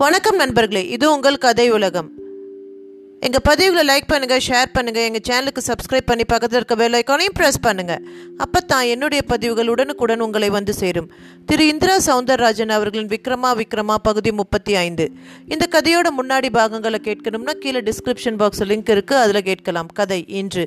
வணக்கம் நண்பர்களே இது உங்கள் கதை உலகம். எங்கள் பதிவுகளை லைக் பண்ணுங்கள் ஷேர் பண்ணுங்கள் எங்கள் சேனலுக்கு சப்ஸ்கிரைப் பண்ணி பக்கத்தில் இருக்க பெல் ஐக்கானையும் ப்ரெஸ் பண்ணுங்கள் அப்போ தான் என்னுடைய பதிவுகள் உடனுக்குடன் உங்களை வந்து சேரும். திரு இந்திரா சவுந்தரராஜன் அவர்களின் விக்ரமா விக்ரமா பகுதி முப்பத்தி ஐந்து. இந்த கதையோட முன்னாடி பாகங்களை கேட்கணும்னா கீழே டிஸ்கிரிப்ஷன் பாக்ஸ் லிங்க் இருக்குது அதில் கேட்கலாம். கதை இன்று.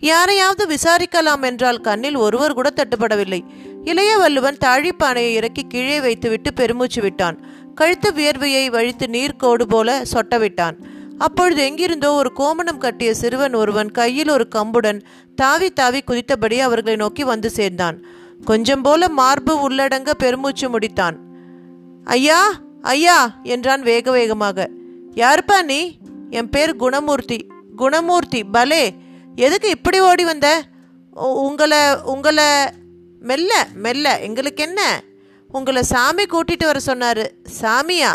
யாரையாவது விசாரிக்கலாம் என்றால் கண்ணில் ஒருவர் கூட தட்டுப்படவில்லை. இளைய வள்ளுவன் தாழிப்பானையை இறக்கி கீழே வைத்துவிட்டு பெருமூச்சு விட்டான். கழுத்து வியர்வையை வழித்து நீர்க்கோடு போல சொட்ட விட்டான் அப்பொழுது எங்கிருந்தோ ஒரு கோமணம் கட்டிய சிறுவன் ஒருவன் கையில் ஒரு கம்புடன் தாவி தாவி குதித்தபடி அவர்களை நோக்கி வந்து சேர்ந்தான். கொஞ்சம் போல மார்பு உள்ளடங்க பெருமூச்சு முடித்தான். ஐயா ஐயா என்றான் வேக வேகமாக. யாருப்பா நீ? என் பேர் குணமூர்த்தி. குணமூர்த்தி பலே. எதுக்கு இப்படி ஓடி வந்த? உ- உங்களை உங்களை மெல்ல மெல்ல எங்களுக்கு என்ன உங்களை சாமி கூட்டிட்டு வர சொன்னாரு. சாமியா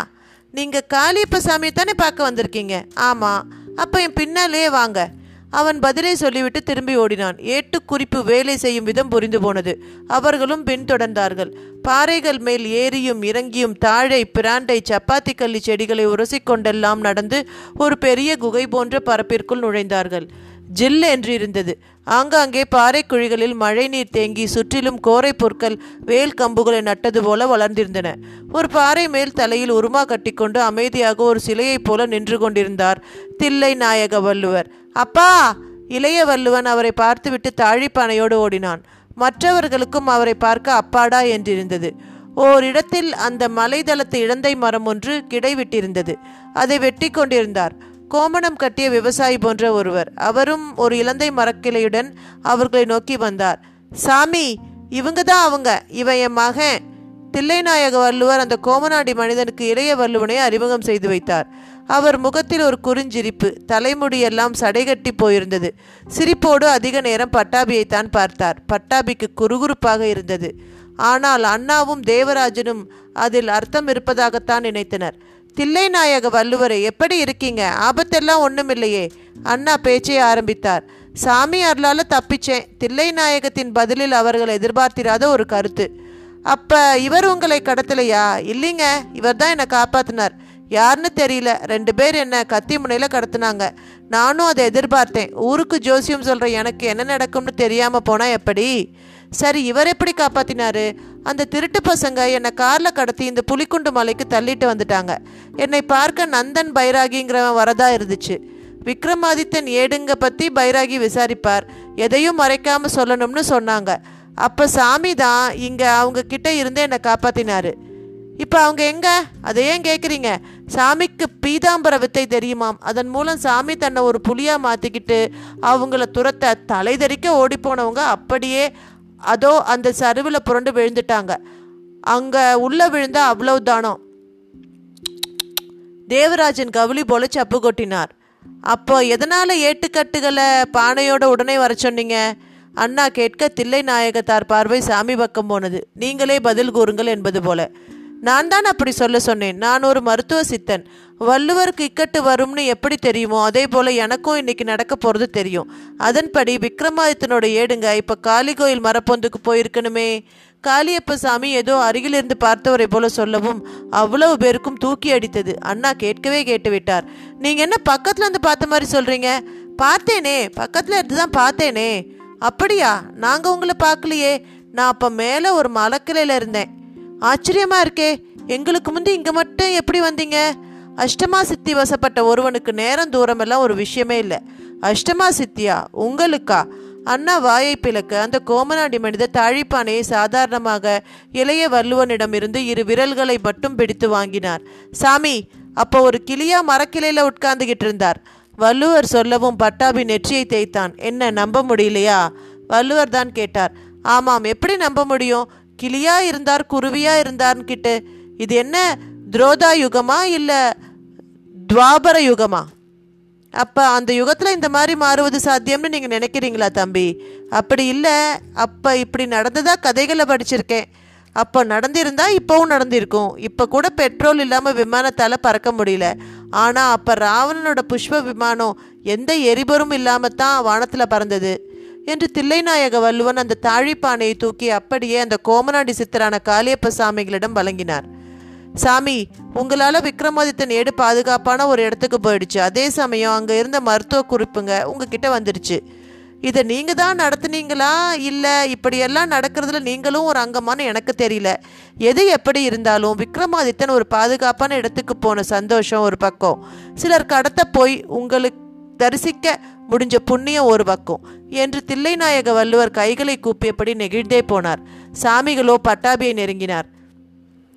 நீங்க காளியப்ப சாமியை தானே பார்க்க வந்திருக்கீங்க? ஆமா அப்ப என் பின்னாலே வாங்க. அவன் பதிலை சொல்லிவிட்டு திரும்பி ஓடினான். ஏட்டு குறிப்பு வேலை செய்யும் விதம் புரிந்து போனது. அவர்களும் பின்தொடர்ந்தார்கள். பாறைகள் மேல் ஏறியும் இறங்கியும் தாழை பிராண்டை சப்பாத்தி கள்ளி செடிகளை உரசிக்கொண்டெல்லாம் நடந்து ஒரு பெரிய குகை போன்ற பரப்பிற்குள் நுழைந்தார்கள். ஜில் என்று இருந்தது ஆங்காங்கே பாறை குழிகளில் மழைநீர் தேங்கி சுற்றிலும் கோரை பொருட்கள் வேல் கம்புகளை நட்டது போல வளர்ந்திருந்தன. ஒரு பாறை மேல் தலையில் உருமா கட்டிக்கொண்டு அமைதியாக ஒரு சிலையைப் போல நின்று கொண்டிருந்தார் தில்லை நாயக வள்ளுவர். அப்பா! இளைய வள்ளுவன் அவரை பார்த்துவிட்டு தாழிப்பானையோடு ஓடினான். மற்றவர்களுக்கும் அவரை பார்க்க அப்பாடா என்றிருந்தது. ஓரிடத்தில் அந்த மலைதளத்து இழந்தை மரம் ஒன்று கிடைவிட்டிருந்தது. அதை வெட்டி கொண்டிருந்தார். கோமணம் கட்டிய விவசாயி போன்ற ஒருவர். அவரும் ஒரு இலந்தை மரக்கிளையுடன் அவர்களை நோக்கி வந்தார். சாமி இவங்க தான் அவங்க. இவன் என் மகன். தில்லைநாயக வள்ளுவர் அந்த கோமநாடி மனிதனுக்கு இளைய வள்ளுவனை அறிமுகம் செய்து வைத்தார். அவர் முகத்தில் ஒரு குறுஞ்சிரிப்பு தலைமுடியெல்லாம் சடைகட்டி போயிருந்தது. சிரிப்போடு அதிக நேரம் பட்டாபியைத்தான் பார்த்தார். பட்டாபிக்கு குறுகுறுப்பாக இருந்தது. ஆனால் அண்ணாவும் தேவராஜனும் அதில் அர்த்தம் இருப்பதாகத்தான் நினைத்தனர். தில்லைநாயக வள்ளுவரை எப்படி இருக்கீங்க? ஆபத்தெல்லாம் ஒண்ணுமில்லையே. அண்ணா பேச்சை ஆரம்பித்தார். சாமி அருளால தப்பிச்சேன். தில்லைநாயகத்தின் பதிலில் அவர்கள் எதிர்பார்த்திராத ஒரு கருத்து. அப்ப இவர் உங்களை கடத்தலையா? இல்லைங்க இவர் தான் என்னை காப்பாத்தினார். யாருன்னு தெரியல. ரெண்டு பேர் என்ன கத்தி முனையில கடத்துனாங்க. நானும் அதை எதிர்பார்த்தேன். ஊருக்கு ஜோசியம் சொல்ற எனக்கு என்ன நடக்கும்னு தெரியாம போனா எப்படி? சரி இவர் எப்படி காப்பாத்தினாரு? அந்த திருட்டு பசங்க என்னை கார்ல கடத்தி இந்த புலிக்குண்டு மலைக்கு தள்ளிட்டு வந்துட்டாங்க. என்னை பார்க்க நந்தன் பைராகிங்கிறவன் வரதா இருந்துச்சு. விக்ரமாதித்தன் ஏடுங்க பத்தி பைராகி விசாரிப்பார். எதையும் மறைக்காம சொல்லணும்னு சொன்னாங்க. அப்ப சாமி தான் இங்க அவங்க கிட்ட இருந்து என்னை காப்பாத்தினாரு. இப்போ அவங்க எங்க? அதை ஏன் கேட்குறீங்க சாமிக்கு பீதாம்பர வித்தை தெரியுமாம். அதன் மூலம் சாமி தன்னை ஒரு புலியா மாத்திக்கிட்டு அவங்கள துரத்த தலைதறிக்க ஓடி போனவங்க அப்படியே அதோ அந்த சரிவில் புரண்டு விழுந்துட்டாங்க. அங்கே உள்ளே விழுந்தா அவ்வளவு தானம். தேவராஜன் கவுளி போல சப்பு கொட்டினார். அப்போ எதனால் ஏட்டுக்கட்டுகளை பானையோட உடனே வர சொன்னீங்க? அண்ணா கேட்க தில்லை நாயகத்தார் பார்வை சாமி பக்கம் போனது. நீங்களே பதில் கூறுங்கள் என்பது போல. நான் தான் அப்படி சொல்ல சொன்னேன். நான் ஒரு மருத்துவ சித்தன். வள்ளுவருக்கு இக்கட்டு வரும்னு எப்படி தெரியுமோ அதே போல எனக்கும் இன்னைக்கு நடக்க போகிறது தெரியும். அதன்படி விக்ரமாதித்தனோட ஏடுங்க இப்போ காளி கோயில் மரப்பொந்துக்கு போயிருக்கணுமே. காளியப்ப சாமி ஏதோ அருகில் இருந்து பார்த்தவரை போல சொல்லவும் அவ்வளவு பேருக்கும் தூக்கி அடித்தது. அண்ணா கேட்கவே கேட்டு விட்டார். நீங்கள் என்ன பக்கத்தில் இருந்து பார்த்த மாதிரி சொல்கிறீங்க பார்த்தேனே பக்கத்தில் இருந்து தான் பார்த்தேனே. அப்படியா? நாங்கள் உங்களை பார்க்கலையே. நான் அப்போ மேலே ஒரு மலக்கிளையில இருந்தேன். ஆச்சரியமா இருக்கே. எங்களுக்கு முந்தி இங்க மட்டும் எப்படி வந்தீங்க? அஷ்டமா சித்தி வசப்பட்ட ஒருவனுக்கு நேரம் தூரம் எல்லாம் ஒரு விஷயமே இல்லை. அஷ்டமா சித்தியா? உங்களுக்கா? அண்ணா வாயை பிளக்க அந்த கோமநாடி மனித தாழிப்பானையை சாதாரணமாக இளைய வள்ளுவனிடமிருந்து இரு விரல்களை மட்டும் பிடித்து வாங்கினார். சாமி அப்போ ஒரு கிளியா மரக்கிளையில உட்கார்ந்துகிட்டு இருந்தார். வள்ளுவர் சொல்லவும் பட்டாபி நெற்றியை தேய்த்தான். என்ன நம்ப முடியலையா? வள்ளுவர் தான் கேட்டார். ஆமாம் எப்படி நம்ப முடியும்? கிளியா இருந்தார் குருவியா இருந்தார்னு கிட்டு இது என்ன துரோதா யுகமா இல்ல துவாபர யுகமா? அப்ப அந்த யுகத்துல இந்த மாதிரி மாறுவது சாத்தியம்னு நீங்க நினைக்கிறீங்களா தம்பி? அப்படி இல்லை அப்ப இப்படி நடந்ததா கதைகளை படிச்சிருக்கேன். அப்போ நடந்திருந்தா இப்போவும் நடந்திருக்கும். இப்போ கூட பெட்ரோல் இல்லாமல் விமானத்தால் பறக்க முடியல. ஆனால் அப்போ ராவணனோட புஷ்ப விமானம் எந்த எரிபொரும் இல்லாமல் தான் வானத்தில் பறந்தது. என்று தில்லைநாயக வள்ளுவன் அந்த தாழிப்பானையை தூக்கி அப்படியே அந்த கோமநாடி சித்தரான காளியப்ப சாமிகளிடம் வழங்கினார். சாமி உங்களால் விக்ரமாதித்தன் ஏடு பாதுகாப்பான ஒரு இடத்துக்கு போயிடுச்சு. அதே சமயம் அங்கே இருந்த மருத்துவ குறிப்புங்க உங்ககிட்ட வந்துடுச்சு. இதை நீங்கள் தான் நடத்துனீங்களா? இல்லை இப்படியெல்லாம் நடக்கிறதுல நீங்களும் ஒரு அங்கமானு எனக்கு தெரியல. எது எப்படி இருந்தாலும் விக்ரமாதித்தன் ஒரு பாதுகாப்பான இடத்துக்கு போன சந்தோஷம் ஒரு பக்கம். சிலர் கடத்த போய் உங்களுக்கு தரிசிக்க முடிஞ்ச புண்ணியம் ஒரு பக்கம். என்று தில்லைநாயக வள்ளுவர் கைகளை கூப்பியபடி நெகிழ்ந்தே போனார். சாமிகளோ பட்டாபியை நெருங்கினார்.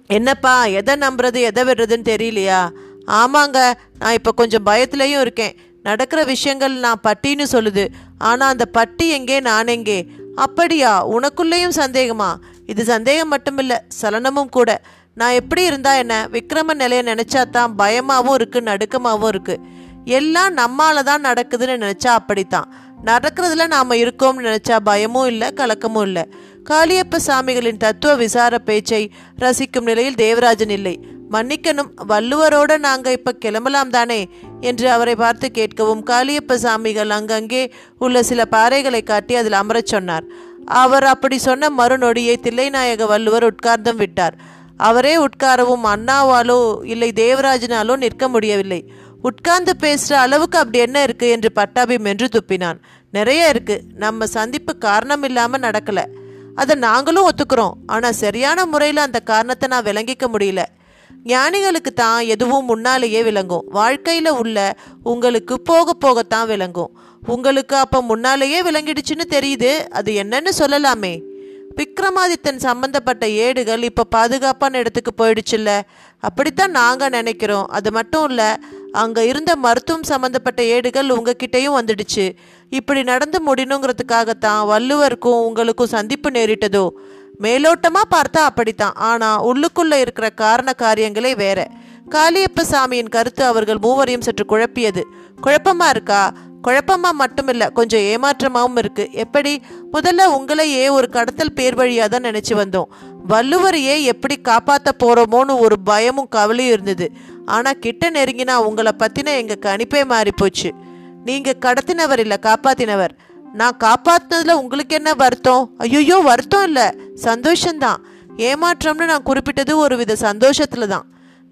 என்னப்பா எதை நம்புறது எதை விடுறதுன்னு தெரியலையா? ஆமாங்க நான் இப்போ கொஞ்சம் பயத்துலேயும் இருக்கேன். நடக்கிற விஷயங்கள் நான் பட்டின்னு சொல்லுது. ஆனால் அந்த பட்டி எங்கே நான் எங்கே? அப்படியா உனக்குள்ளேயும் சந்தேகமா? இது சந்தேகம் மட்டுமில்ல சலனமும் கூட. நான் எப்படி இருந்தா என்ன? விக்ரம நிலையை நினைச்சா தான் பயமாகவும் இருக்கு நடுக்கமாகவும் இருக்குது எல்லாம் நம்மால தான் நடக்குதுன்னு நினைச்சா அப்படித்தான். நடக்கிறதுல நாம இருக்கோம்னு நினைச்சா பயமும் இல்லை கலக்கமும் இல்லை. காளியப்ப சாமிகளின் தத்துவ விசார பேச்சை ரசிக்கும் நிலையில் தேவராஜன் இல்லை. மன்னிக்கணும் வள்ளுவரோட நாங்க இப்ப கிளம்பலாம் தானே என்று அவரை பார்த்து கேட்கவும் காளியப்ப சாமிகள் அங்கங்கே உள்ள சில பாறைகளை காட்டி அதில் அமரச் சொன்னார். அவர் அப்படி சொன்ன மறுநொடியை தில்லைநாயக வள்ளுவர் உட்கார்ந்தும் விட்டார். அவரே உட்காரவும் அண்ணாவாலோ இல்லை தேவராஜனாலோ நிற்க முடியவில்லை. உட்கார்ந்து பேசுகிற அளவுக்கு அப்படி என்ன இருக்கு என்று பட்டாபி மென்று துப்பினான். நிறைய இருக்கு. நம்ம சந்திப்பு காரணம் இல்லாமல் நடக்கல. அதை நாங்களும் ஒத்துக்கிறோம். ஆனால் சரியான முறையில் அந்த காரணத்தை நான் விளங்கிக்க முடியல. ஞானிகளுக்கு தான் எதுவும் முன்னாலேயே விளங்கும். வாழ்க்கையில் உள்ள உங்களுக்கு போக போகத்தான் விளங்கும். உங்களுக்கு அப்போ முன்னாலேயே விளங்கிடுச்சுன்னு தெரியுது. அது என்னன்னு சொல்லலாமே. விக்ரமாதித்தன் சம்பந்தப்பட்ட ஏடுகள் இப்போ பாதுகாப்பான இடத்துக்கு போயிடுச்சுல்ல. அப்படித்தான் நாங்கள் நினைக்கிறோம். அது மட்டும் இல்லை அங்கே இருந்த மருத்துவம் சம்பந்தப்பட்ட ஏடுகள் உங்ககிட்டயும் வந்துடுச்சு. இப்படி நடந்து முடியணுங்கிறதுக்காகத்தான் வள்ளுவருக்கும் உங்களுக்கும் சந்திப்பு நேரிட்டதோ? மேலோட்டமாக பார்த்தா அப்படித்தான். ஆனால் உள்ளுக்குள்ளே இருக்கிற காரண காரியங்களே வேற. காளியப்ப சாமியின் கருத்து அவர்கள் மூவரையும் சற்று குழப்பியது. குழப்பமா இருக்கா? குழப்பமா இல்லை கொஞ்சம் ஏமாற்றமாவும் இருக்கு. எப்படி? முதல்ல உங்களையே ஒரு கடத்தல் பேர் வழியா தான் நினைச்சு வந்தோம். வள்ளுவரையே எப்படி காப்பாத்த போறோமோன்னு ஒரு பயமும் கவலையும் இருந்தது. ஆனா கிட்ட நெருங்கினா உங்களை பத்தின எங்க கணிப்பே மாறி போச்சு நீங்க கடத்தினவர் இல்ல காப்பாத்தினவர். நான் காப்பாத்தினதுல உங்களுக்கு என்ன வருத்தம்? ஐயோ வருத்தம் இல்ல. சந்தோஷம்தான். ஏமாற்றம்னு நான் குறிப்பிட்டது ஒரு வித சந்தோஷத்துல தான்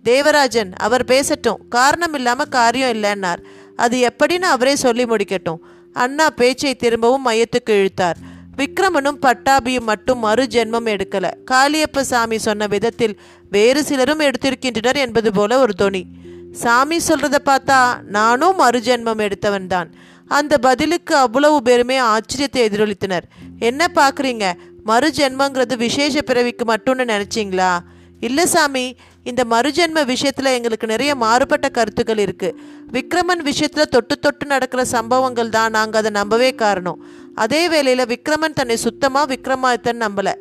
தேவராஜன் அவர் பேசட்டும். காரணம் இல்லாம காரியம் இல்லைன்னார். அது எப்படின்னு அவரே சொல்லி முடிக்கட்டும். அண்ணா பேச்சை திரும்பவும் மையத்துக்கு இழுத்தார். விக்ரமனும் பட்டாபியும் மட்டும் மறு ஜென்மம் எடுக்கல. காளியப்ப சாமி சொன்ன விதத்தில் வேறு சிலரும் எடுத்திருக்கின்றனர் என்பது போல ஒரு தொனி. சாமி சொல்றத பார்த்தா நானும் மறுஜென்மம் எடுத்தவன் தான். அந்த பதிலுக்கு அவ்வளவு பேருமே ஆச்சரியத்தை எதிரொலித்தனர். என்ன பார்க்குறீங்க? மறுஜென்மங்கிறது விசேஷ பிறவிக்கு மட்டும்னு நினச்சிங்களா? இல்லை சாமி இந்த மறுஜென்ம விஷயத்தில் எங்களுக்கு நிறைய மாறுபட்ட கருத்துக்கள் இருக்கு. விக்ரமன் விஷயத்தில் தொட்டு தொட்டு நடக்கிற சம்பவங்கள் தான் நாங்கள் அதை நம்பவே காரணம். அதே வேளையில் விக்ரமன் தன்னை சுத்தமாக விக்ரமாதித்தன் நம்பலை.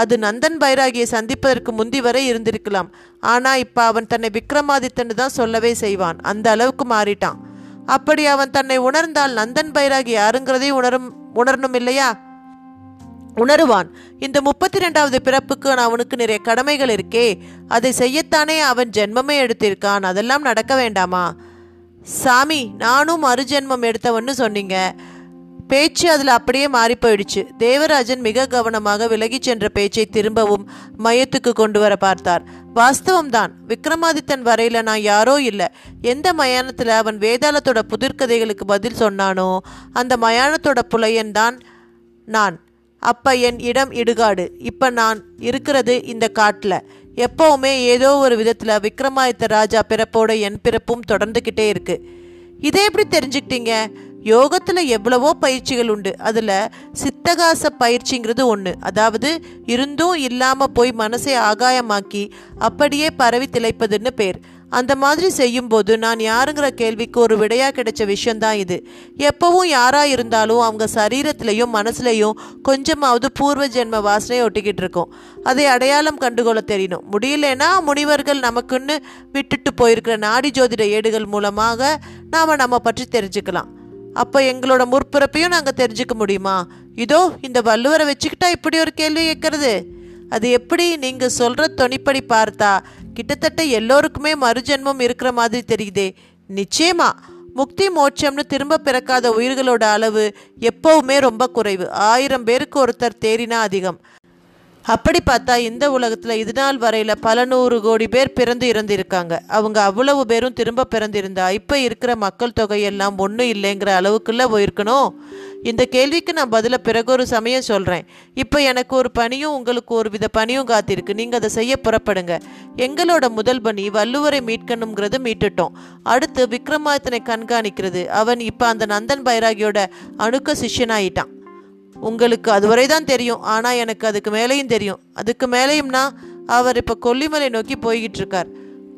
அது நந்தன் பைராகியை சந்திப்பதற்கு முந்தி வரை இருந்திருக்கலாம். ஆனால் இப்போ அவன் தன்னை விக்ரமாதித்தன் தான் சொல்லவே செய்வான். அந்த அளவுக்கு மாறிட்டான். அப்படி அவன் தன்னை உணர்ந்தால் நந்தன் பைராகி யாருங்கிறதையும் உணரும் உணரணும் இல்லையா? உணருவான். இந்த முப்பத்தி ரெண்டாவது பிறப்புக்கு அவனுக்கு நிறைய கடமைகள் இருக்கே. அதை செய்யத்தானே அவன் ஜென்மமே எடுத்திருக்கான். அதெல்லாம் நடக்க வேண்டாமா? சாமி நானும் மறுஜென்மம் எடுத்தவன்னு சொன்னீங்க. பேச்சு அதில் அப்படியே மாறி போயிடுச்சு தேவராஜன் மிக கவனமாக விலகிச் சென்ற பேச்சை திரும்பவும் மையத்துக்கு கொண்டு வர பார்த்தார். வாஸ்தவம்தான் விக்ரமாதித்தன் வரையில நான் யாரோ இல்லை. எந்த மயானத்தில் அவன் வேதாளத்தோட புதிர்கதைகளுக்கு பதில் சொன்னானோ அந்த மயானத்தோட புலையன் தான் நான். அப்ப என் இடம் இடுகாடு. இப்ப நான் இருக்கிறது இந்த காட்டில். எப்பவுமே ஏதோ ஒரு விதத்துல விக்ரமாதித்த ராஜா பிறப்போட என் பிறப்பும் தொடர்ந்துக்கிட்டே இருக்கு. இதை எப்படி தெரிஞ்சுக்கிட்டீங்க? யோகத்துல எவ்வளவோ பயிற்சிகள் உண்டு. அதுல சித்தகாச பயிற்சிங்கிறது ஒன்று அதாவது இருந்தும் இல்லாம போய் மனசை ஆகாயமாக்கி அப்படியே பரவி திளைப்பதுன்னு பேர். அந்த மாதிரி செய்யும்போது நான் யாருங்கிற கேள்விக்கு ஒரு விடையா கிடைச்ச விஷயம்தான் இது. எப்பவும் யாரா இருந்தாலும் அவங்க சரீரத்திலையும் மனசுலையும் கொஞ்சமாவது பூர்வ ஜென்ம வாசனையை ஒட்டிக்கிட்டு இருக்கும். அதை அடையாளம் கண்டுகொள்ள தெரியணும். முடியலன்னா முனிவர்கள் நமக்குன்னு விட்டுட்டு போயிருக்கிற நாடி ஜோதிட ஏடுகள் மூலமாக நாம் நம்ம பற்றி தெரிஞ்சுக்கலாம். அப்போ எங்களோட முற்பிறப்பையும் நாங்கள் தெரிஞ்சுக்க முடியுமா? இதோ இந்த வள்ளுவரை வச்சுக்கிட்டா இப்படி ஒரு கேள்வி கேட்கறது. அது எப்படி நீங்கள் சொல்கிற தொனிப்படி பார்த்தா கிட்டத்தட்ட எல்லோருக்குமே மறுஜென்மம் இருக்கிற மாதிரி தெரியுதே. நிச்சயமா. முக்தி மோட்சம்னு திரும்ப பிறக்காத உயிர்களோட அளவு எப்பவுமே ரொம்ப குறைவு. ஆயிரம் பேருக்கு ஒருத்தர் தேறினா அதிகம். அப்படி பார்த்தா இந்த உலகத்தில் இது நாள் வரையில் பல நூறு கோடி பேர் பிறந்து இறந்திருக்காங்க. அவங்க அவ்வளவு பேரும் திரும்ப பிறந்திருந்தா இப்போ இருக்கிற மக்கள் தொகையெல்லாம் ஒன்றும் இல்லைங்கிற அளவுக்குள்ளே போயிருக்கணும். இந்த கேள்விக்கு நான் பதிலை பிறகு ஒரு சமயம் சொல்கிறேன் இப்போ எனக்கு ஒரு பணியும் உங்களுக்கு ஒரு வித பணியும் காத்திருக்கு. நீங்கள் அதை செய்ய புறப்படுங்க. எங்களோட முதல் பணி வள்ளுவரை மீட்கணுங்கிறது மீட்டுட்டோம். அடுத்து விக்ரமாதித்தனை கண்காணிக்கிறது. அவன் இப்போ அந்த நந்தன் பைராகியோட அணுக்க சிஷ்யனாயிட்டான். உங்களுக்கு அதுவரை தான் தெரியும். ஆனால் எனக்கு அதுக்கு மேலேயும் தெரியும். அதுக்கு மேலேயும்னா அவர் இப்போ கொல்லிமலை நோக்கி போய்கிட்டு இருக்கார்.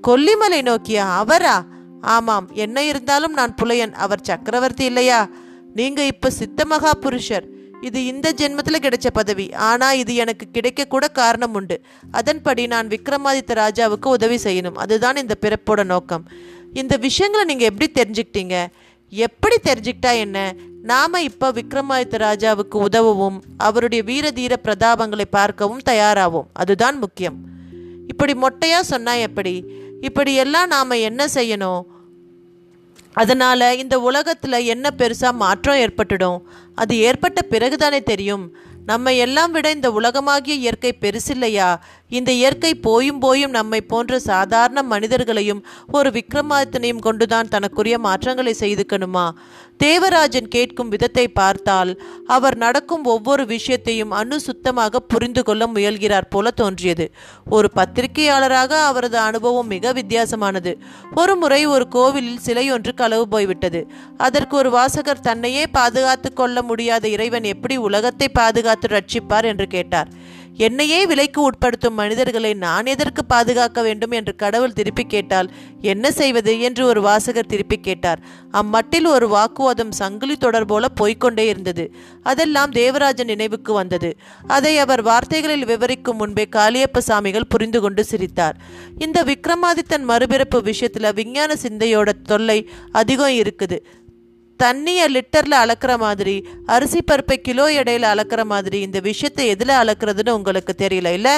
கொல்லிமலை நோக்கியா அவரா? ஆமாம். என்ன இருந்தாலும் நான் புலையன். அவர் சக்கரவர்த்தி இல்லையா? நீங்க இப்ப சித்த மகா புருஷர் இது இந்த ஜென்மத்தில் கிடைச்ச பதவி. ஆனால் இது எனக்கு கிடைக்க கூட காரணம் உண்டு. அதன்படி நான் விக்ரமாதித்த ராஜாவுக்கு உதவி செய்யணும். அதுதான் இந்த பிறப்போட நோக்கம். இந்த விஷயங்களை நீங்கள் எப்படி தெரிஞ்சுக்கிட்டீங்க? எப்படி தெரிஞ்சுக்கிட்டா என்ன? நாம இப்போ விக்ரமாதித்த ராஜாவுக்கு உதவவும் அவருடைய வீர தீர பிரதாபங்களை பார்க்கவும் தயாராகும் அதுதான் முக்கியம். இப்படி மொட்டையா சொன்னா எப்படி? இப்படி எல்லாம் நாம என்ன செய்யணும்? அதனால் இந்த உலகத்தில் என்ன பெருசாக மாற்றம் ஏற்பட்டுடும்? அது ஏற்பட்ட பிறகுதானே தெரியும். நம்ம எல்லாம் விட இந்த உலகமாகிய இயற்கை பெருசில்லையா? இந்த இயற்கை போயும் போயும் நம்மை போன்ற சாதாரண மனிதர்களையும் ஒரு விக்ரமாதித்தனையும் கொண்டுதான் தனக்குரிய மாற்றங்களை செய்துக்கணுமா? தேவராஜன் கேட்கும் விதத்தை பார்த்தால் அவர் நடக்கும் ஒவ்வொரு விஷயத்தையும் அணு சுத்தமாக புரிந்து கொள்ள முயல்கிறார் போல தோன்றியது. ஒரு பத்திரிகையாளராக அவரது அனுபவம் மிக வித்தியாசமானது. ஒரு முறை ஒரு கோவிலில் சிலை ஒன்று களவு போய்விட்டது. அதற்கு ஒரு வாசகர் தன்னையே பாதுகாத்து கொள்ள முடியாத இறைவன் எப்படி உலகத்தை பாதுகாத்து ரட்சிப்பார் என்று கேட்டார். என்னையே விலைக்கு உட்படுத்தும் மனிதர்களை நான் எதற்கு பாதுகாக்க வேண்டும் என்று கடவுள் திருப்பி கேட்டால் என்ன செய்வது? என்று ஒரு வாசகர் திருப்பி கேட்டார். அம்மட்டில் ஒரு வாக்குவாதம் சங்கிலி தொடர் போல போய்க்கொண்டே இருந்தது. அதெல்லாம் தேவராஜன் நினைவுக்கு வந்தது. அதை அவர் வார்த்தைகளில் விவரிக்கும் முன்பே காளியப்ப சாமிகள் புரிந்து கொண்டு சிரித்தார். இந்த விக்ரமாதித்தன் மறுபிறப்பு விஷயத்துல விஞ்ஞான சிந்தையோட தொல்லை அதிகம் இருக்குது. தண்ணியை லிட்டரில் அளக்குற மாதிரி அரிசி பருப்பை கிலோ எடையில் அளக்குற மாதிரி இந்த விஷயத்தை எதில் அளக்குறதுன்னு உங்களுக்கு தெரியல இல்லை?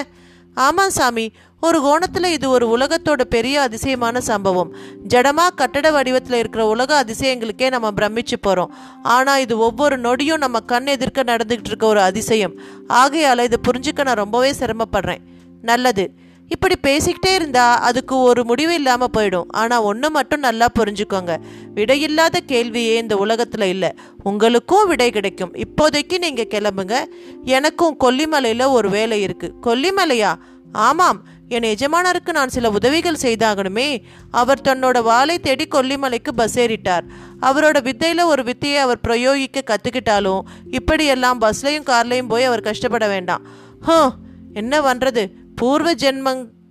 ஆமாம் சாமி ஒரு கோணத்தில் இது ஒரு உலகத்தோட பெரிய அதிசயமான சம்பவம். ஜடமாக கட்டட வடிவத்தில் இருக்கிற உலக அதிசயங்களுக்கே நம்ம பிரமிச்சு போகிறோம் ஆனால் இது ஒவ்வொரு நொடியும் நம்ம கண் எதிர்க்க நடந்துக்கிட்டு இருக்க ஒரு அதிசயம். ஆகையால் இதை புரிஞ்சுக்க நான் ரொம்பவே சிரமப்படுறேன். நல்லது. இப்படி பேசிக்கிட்டே இருந்தா அதுக்கு ஒரு முடிவு இல்லாம போயிடும். ஆனா ஒன்று மட்டும் நல்லா புரிஞ்சுக்கோங்க. விடையில்லாத கேள்வியே இந்த உலகத்துல இல்ல. உங்களுக்கும் விடை கிடைக்கும். இப்போதைக்கு நீங்க கிளம்புங்க. எனக்கும் கொல்லிமலையில ஒரு வேலை இருக்கு. கொல்லிமலையா? ஆமாம். என் எஜமானருக்கு நான் சில உதவிகள் செய்தாகணுமே. அவர் தன்னோட வாளை தேடி கொல்லிமலைக்கு பஸ் ஏறிட்டார். அவரோட வித்தையில ஒரு வித்தையை அவர் பிரயோகிக்க கத்துக்கிட்டாலும் இப்படியெல்லாம் பஸ்லையும் கார்லையும் போய் அவர் கஷ்டப்பட வேண்டாம். ஹோ என்ன பண்றது? பூர்வ ஜென்ம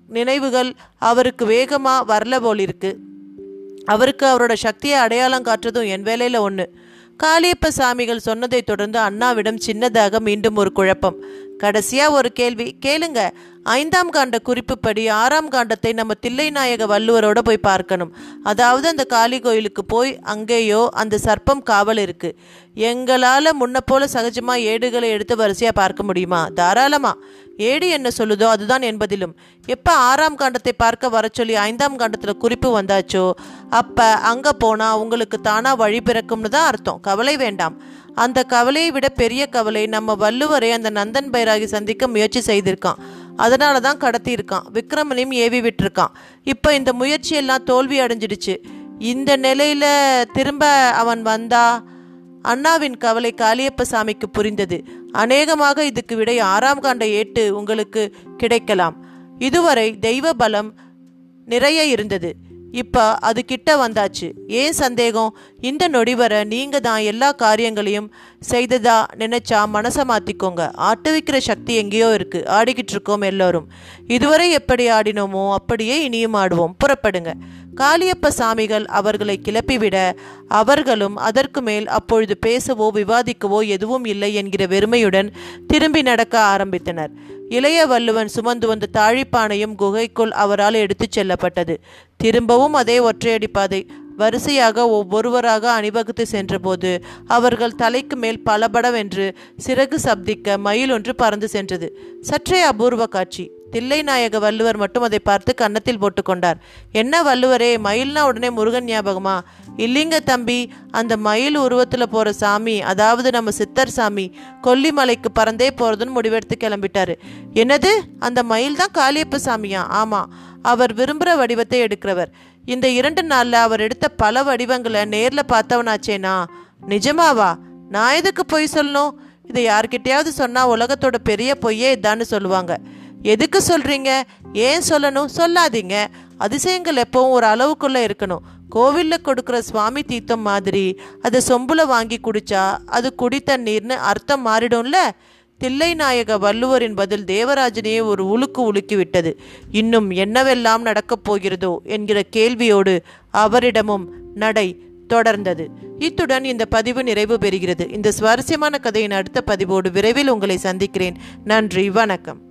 நினைவுகள் அவருக்கு வேகமாக வரல போல் இருக்கு அவருக்கு அவரோட சக்தியை அடையாளம் காட்டுறதும் என் வேலையில் ஒன்று காளியப்ப சாமிகள் சொன்னதை தொடர்ந்து அண்ணாவிடம் சின்னதாக மீண்டும் ஒரு குழப்பம். கடைசியா ஒரு கேள்வி கேளுங்க ஐந்தாம் காண்ட குறிப்புப்படி ஆறாம் காண்டத்தை நம்ம தில்லைநாயக வள்ளுவரோட போய் பார்க்கணும். அதாவது அந்த காளி கோயிலுக்கு போய் அங்கேயோ அந்த சர்ப்பம் காவல் இருக்கு. எங்களால் முன்ன போல சகஜமாக ஏடுகளை எடுத்து வரிசையாக பார்க்க முடியுமா? தாராளமா. ஏடு என்ன சொல்லுதோ அதுதான் என்பதிலும். எப்போ ஆறாம் காண்டத்தை பார்க்க வர சொல்லி ஐந்தாம் காண்டத்தில் குறிப்பு வந்தாச்சோ அப்போ அங்கே போனால் உங்களுக்கு தானாக வழி பிறக்கும்னு தான் அர்த்தம். கவலை வேண்டாம். அந்த கவலையை விட பெரிய கவலை நம்ம வள்ளுவரை அந்த நந்தன் பைராகி சந்திக்க முயற்சி செய்திருக்கான். அதனால தான் கடத்தியிருக்கான். விக்ரமனையும் ஏவி விட்டுருக்கான். இப்போ இந்த முயற்சியெல்லாம் தோல்வி அடைஞ்சிடுச்சு. இந்த நிலையில் திரும்ப அவன் வந்தா அண்ணாவின் கவலை காளியப்ப சாமிக்கு புரிந்தது. அநேகமாக இதுக்கு விடை ஆறாம் காண்ட ஏட்டு உங்களுக்கு கிடைக்கலாம். இதுவரை தெய்வ பலம் நிறைய இருந்தது. இப்போ அது கிட்ட வந்தாச்சு. ஏன் சந்தேகம்? இந்த நொடி வர நீங்கள் தான் எல்லா காரியங்களையும் செய்ததா நினைச்சா மனசை மாற்றிக்கோங்க ஆட்டுவிக்கிற சக்தி எங்கேயோ இருக்கு. ஆடிக்கிட்டு இருக்கோம் எல்லோரும். இதுவரை எப்படி ஆடினோமோ அப்படியே இனியும் ஆடுவோம். புறப்படுங்க. காளியப்ப சாமிகள் அவர்களை கிளப்பிவிட அவர்களும் அதற்கு மேல் அப்பொழுது பேசவோ விவாதிக்கவோ எதுவும் இல்லை என்கிற வெறுமையுடன் திரும்பி நடக்க ஆரம்பித்தனர். இளைய வள்ளுவன் சுமந்து வந்த தாழிப்பானையும் குகைக்குள் அவரால் எடுத்துச் செல்லப்பட்டது. திரும்பவும் அதே ஒற்றையடி பாதை. வரிசையாக ஒவ்வொருவராக அணிவகுத்து சென்றபோது அவர்கள் தலைக்கு மேல் பலபடவென்று சிறகு சப்திக்க மயில் ஒன்று பறந்து சென்றது. சற்றே அபூர்வ காட்சி. தில்லைநாயக வள்ளுவர் மட்டும் அதை பார்த்து கன்னத்தில் போட்டுக்கொண்டார். என்ன வள்ளுவரே மயில்னா உடனே முருகன் ஞாபகமா? இல்லைங்க தம்பி அந்த மயில் உருவத்தில் போகிற சாமி அதாவது நம்ம சித்தர் சாமி கொல்லிமலைக்கு பறந்தே போகிறதுன்னு முடிவெடுத்து கிளம்பிட்டாரு. என்னது? அந்த மயில் தான் காளியப்ப சாமியா? ஆமாம் அவர் விரும்புகிற வடிவத்தை எடுக்கிறவர். இந்த இரண்டு நாளில் அவர் எடுத்த பல வடிவங்களை நேரில் பார்த்தவனாச்சேனா? நிஜமாவா? நான் எதுக்கு பொய் சொல்லணும்? இதை யார்கிட்டயாவது சொன்னால் உலகத்தோட பெரிய பொய்யே இதான்னு சொல்லுவாங்க. எதுக்கு சொல்கிறீங்க ஏன் சொல்லணும்? சொல்லாதீங்க. அதிசயங்கள் எப்பவும் ஒரு அளவுக்குள்ளே இருக்கணும். கோவிலில் கொடுக்குற சுவாமி தீர்த்தம் மாதிரி அதை சொம்புல வாங்கி குடிச்சா அது குடி தண்ணீர்னு அர்த்தம் மாறிடும்ல? தில்லைநாயக வள்ளுவரின் பதில் தேவராஜனையே ஒரு உலுக்கு உலுக்கி விட்டது. இன்னும் என்னவெல்லாம் நடக்கப் போகிறதோ என்கிற கேள்வியோடு அவரிடமும் நடை தொடர்ந்தது. இத்துடன் இந்த பதிவு நிறைவு பெறுகிறது. இந்த சுவாரஸ்யமான கதையின் அடுத்த பதிவோடு விரைவில் உங்களை சந்திக்கிறேன். நன்றி வணக்கம்.